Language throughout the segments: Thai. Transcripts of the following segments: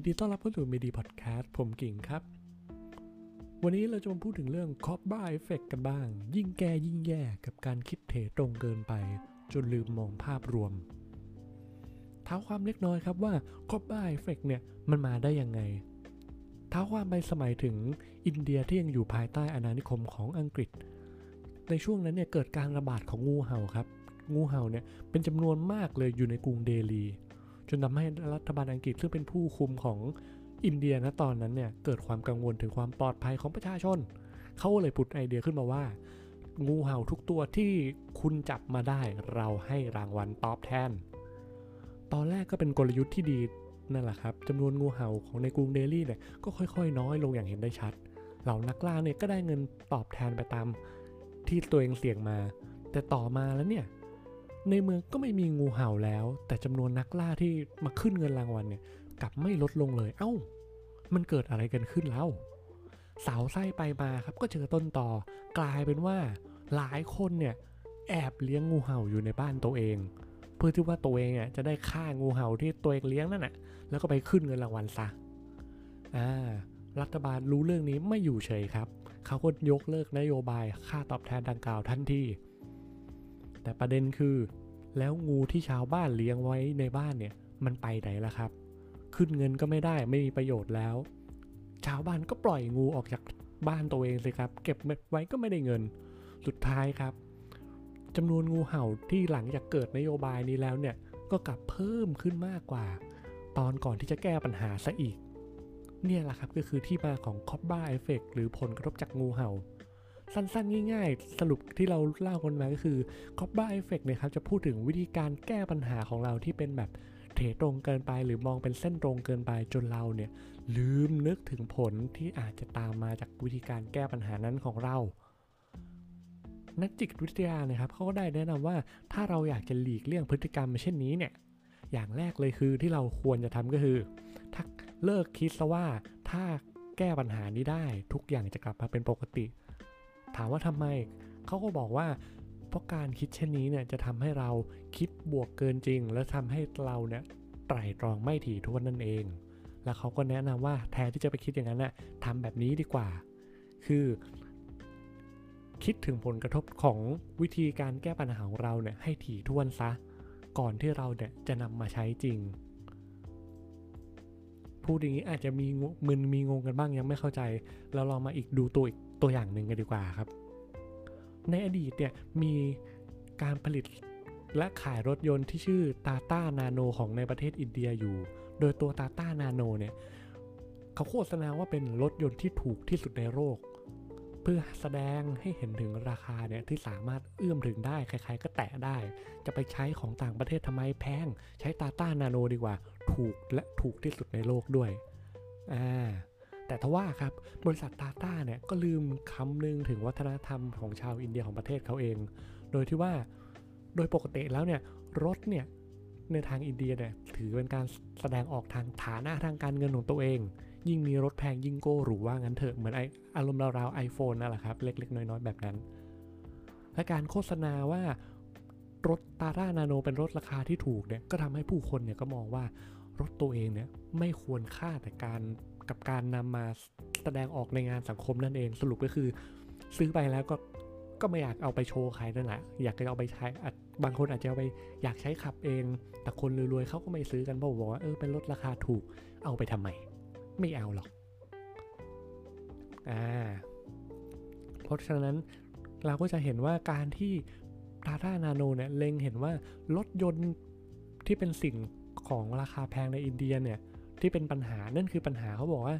ยินดีต้อนรับเข้าสู่มีดีพอดแคสต์ผมกิ่งครับ วันนี้เราจะมาพูดถึงเรื่อง Cobra Effect กันบ้าง ยิ่งแก้ยิ่งแย่กับการคิดเถรตรงเกินไป จนลืมมองภาพรวม เท้าความเล็กน้อยครับว่า Cobra Effect เนี่ยมันมาได้ยังไง เท้าความไปสมัยถึงอินเดียที่ยังอยู่ภายใต้อาณานิคมของอังกฤษ ในช่วงนั้นเนี่ยเกิดการระบาดของงูเห่าครับ งูเห่าเนี่ยเป็นจำนวนมากเลยอยู่ในกรุงเดลี จนทำให้รัฐบาลอังกฤษซึ่งเป็นผู้คุมของอินเดียนะตอนนั้นเนี่ยเกิดความกังวลถึงความปลอดภัยของประชาชน เขาเลยผุดไอเดียขึ้นมาว่า งูเห่าทุกตัวที่คุณจับมาได้เราให้รางวัลตอบแทน ตอนแรกก็เป็นกลยุทธ์ที่ดีนั่นแหละครับจำนวนงูเห่าของในกรุงเดลีเนี่ยก็ค่อยๆ น้อยลงอย่างเห็นได้ชัด เหล่านักล่าเนี่ยก็ได้เงินตอบแทนไปตามที่ตัวเองเสี่ยงมา แต่ต่อมาแล้วเนี่ย ในเมืองก็ไม่มีงูเห่าแล้ว แต่จำนวนนักล่าที่มาขึ้นเงินรางวัลเนี่ยกลับไม่ลดลงเลย เอ้า มันเกิดอะไรกันขึ้นแล้ว สาวไส้ไปมาครับก็เจอต้นต่อกลายเป็นว่าหลายคนเนี่ยแอบเลี้ยงงูเห่าอยู่ในบ้านตัวเอง เพื่อที่ว่าตัวเองอะจะได้ฆ่างูเห่าที่ตัวเองเลี้ยงนั่นแหะแล้วก็ไปขึ้นเงินรางวัลซะอ่ารัฐบาลรู้เรื่องนี้ไม่อยู่เฉยครับ เขาก็ยกเลิกนโยบายค่าตอบแทนดังกล่าวทันทีแต่ประเด็นคือ แล้วงูที่ชาวบ้านเลี้ยงไว้ในบ้านเนี่ย มันไปไหนล่ะครับ ขึ้นเงินก็ไม่ได้ไม่มีประโยชน์แล้ว ชาวบ้านก็ปล่อยงูออกจากบ้านตัวเองสิครับ เก็บไว้ก็ไม่ได้เงิน สุดท้ายครับจำนวนงูเห่าที่หลังจากเกิดนโยบายนี้แล้วเนี่ย ก็กลับเพิ่มขึ้นมากกว่า ตอนก่อนที่จะแก้ปัญหาซะอีก เนี่ยแหละครับก็คือที่มาของ Cobra Effect หรือผลกระทบจากงูเห่า สั้นๆ ง่ายๆ สรุปที่เราเล่ากันมาก็คือ Cobra Effect เนี่ยครับจะพูดถึงวิธีการแก้ปัญหาของเราที่เป็นแบบเถรตรงเกินไป หรือมองเป็นเส้นตรงเกินไปจนเราเนี่ยลืมนึกถึงผลที่อาจจะตามมาจากวิธีการแก้ปัญหานั้นของเรานักจิตวิทยานะครับเขาก็ได้แนะนำว่าถ้าเราอยากจะหลีกเลี่ยงพฤติกรรมเช่นนี้เนี่ยอย่างแรกเลยคือที่เราควรจะทำก็คือถ้าเลิกคิดซะว่าถ้าแก้ปัญหานี้ได้ทุกอย่างจะกลับมาเป็นปกติามว่าทำไมเขาก็บอกว่า เพราะการคิดเช่นนี้เนี่ยจะทำให้เราคิดบวกเกินจริง และทำให้เราเนี่ยไตร่ตรองไม่ถี่ถ้วนนั่นเอง แล้วเขาก็แนะนำว่าแทนที่จะไปคิดอย่างนั้นน่ะทำแบบนี้ดีกว่า คือคิดถึงผลกระทบของวิธีการแก้ปัญหาของเราเนี่ยให้ถี่ถ้วนซะ ก่อนที่เราเนี่ยจะนำมาใช้จริง พูดอย่างนี้อาจจะมีมึนมีงงกันบ้างยังไม่เข้าใจ เราลองมาอีกดูตัวอีก ตัวอย่างหนึ่งกันดีกว่าครับ ในอดีตเนี่ยมีการผลิตและขายรถยนต์ที่ชื่อตาต้านาโนของในประเทศอินเดียอยู่ โดยตัวตาต้านาโนเนี่ยเขาโฆษณาว่าเป็นรถยนต์ที่ถูกที่สุดในโลกเพื่อแสดงให้เห็นถึงราคาเนี่ยที่สามารถเอื้อมถึงได้ ใครๆก็แตะได้ จะไปใช้ของต่างประเทศทำไมแพง ใช้ตาต้านาโนดีกว่า ถูกและถูกที่สุดในโลกด้วย อ่า แต่ทว่าครับบริษัทตาต้าเนี่ยก็ลืมคำนึงถึงวัฒนธรรมของชาวอินเดียของประเทศเขาเอง โดยที่ว่าโดยปกติแล้วเนี่ยรถเนี่ยในทางอินเดียเนี่ยถือเป็นการแสดงออกทางฐานะทางการเงินของตัวเอง ยิ่งมีรถแพงยิ่งโก้หรูว่างั้นเถอะเหมือนไออารมณ์ราวๆไอโฟนนั่นแหละครับ เล็กๆ น้อยๆ แบบนั้น และการโฆษณาว่ารถตาต้านาโนเป็นรถราคาที่ถูกเนี่ยก็ทำให้ผู้คนเนี่ยก็มองว่ารถตัวเองเนี่ยไม่ควรค่าแต่การ กับการนำมาแสดงออกในงานสังคมนั่นเอง สรุปก็คือ ซื้อไปแล้วก็ก็ไม่อยากเอาไปโชว์ใครนั่นแหละ อยากจะเอาไปใช้บางคนอาจจะเอาไปอยากใช้ขับเอง แต่คนรวยๆเขาก็ไม่ซื้อกันเพราะบอกว่าเออเป็นรถราคาถูกเอาไปทำไม ไม่เอาหรอกอ่าเพราะฉะนั้นเราก็จะเห็นว่าการที่ตาต้านาโนเนี่ยเล็งเห็นว่ารถยนต์ที่เป็นสิ่งของราคาแพงในอินเดียเนี่ย ที่เป็นปัญหานั่นคือปัญหาเขาบอกว่า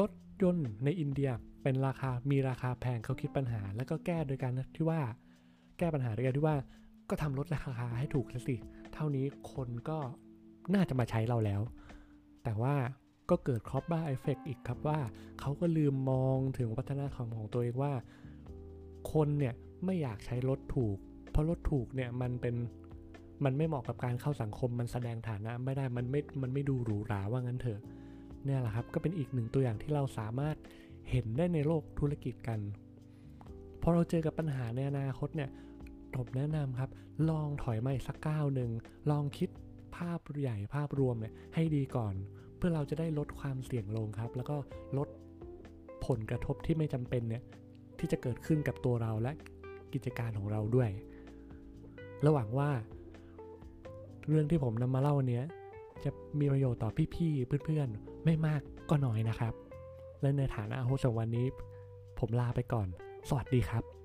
รถยนต์ในอินเดียเป็นราคามีราคาแพงเขาคิดปัญหา แล้วก็แก้โดยการที่ว่า แก้ปัญหาโดยการที่ว่าก็ทำลดราคาให้ถูกสิ เท่านี้คนก็น่าจะมาใช้เราแล้ว แต่ว่าก็เกิดครอปบ้าเอฟเฟกอีกครับว่าเขาก็ลืมมองถึงวัฒนธรรมของตัวเองว่า คนเนี่ยไม่อยากใช้รถถูก เพราะรถถูกเนี่ยมันเป็น มันไม่เหมาะกับการเข้าสังคมมันแสดงฐานะไม่ได้มันไม่มันไม่ดูหรูหราว่างั้นเถอะเนี่ยแหละครับก็เป็นอีกหนึ่งตัวอย่างที่เราสามารถเห็นได้ในโลกธุรกิจกันพอเราเจอกับปัญหาในอนาคตเนี่ยผมแนะนำครับ ลองถอยมาสักก้าวหนึ่งลองคิดภาพใหญ่ภาพรวมเนี่ยให้ดีก่อน เพื่อเราจะได้ลดความเสี่ยงลงครับ แล้วก็ลดผลกระทบที่ไม่จำเป็นเนี่ยที่จะเกิดขึ้นกับตัวเราและกิจการของเราด้วย ระหวังว่า เรื่องที่ผมนำมาเล่าวันนี้จะมีประโยชน์ต่อพี่ๆเพื่อนๆ ไม่มากก็น้อยนะครับ และในฐานะโฮสต์วันนี้ ผมลาไปก่อน สวัสดีครับ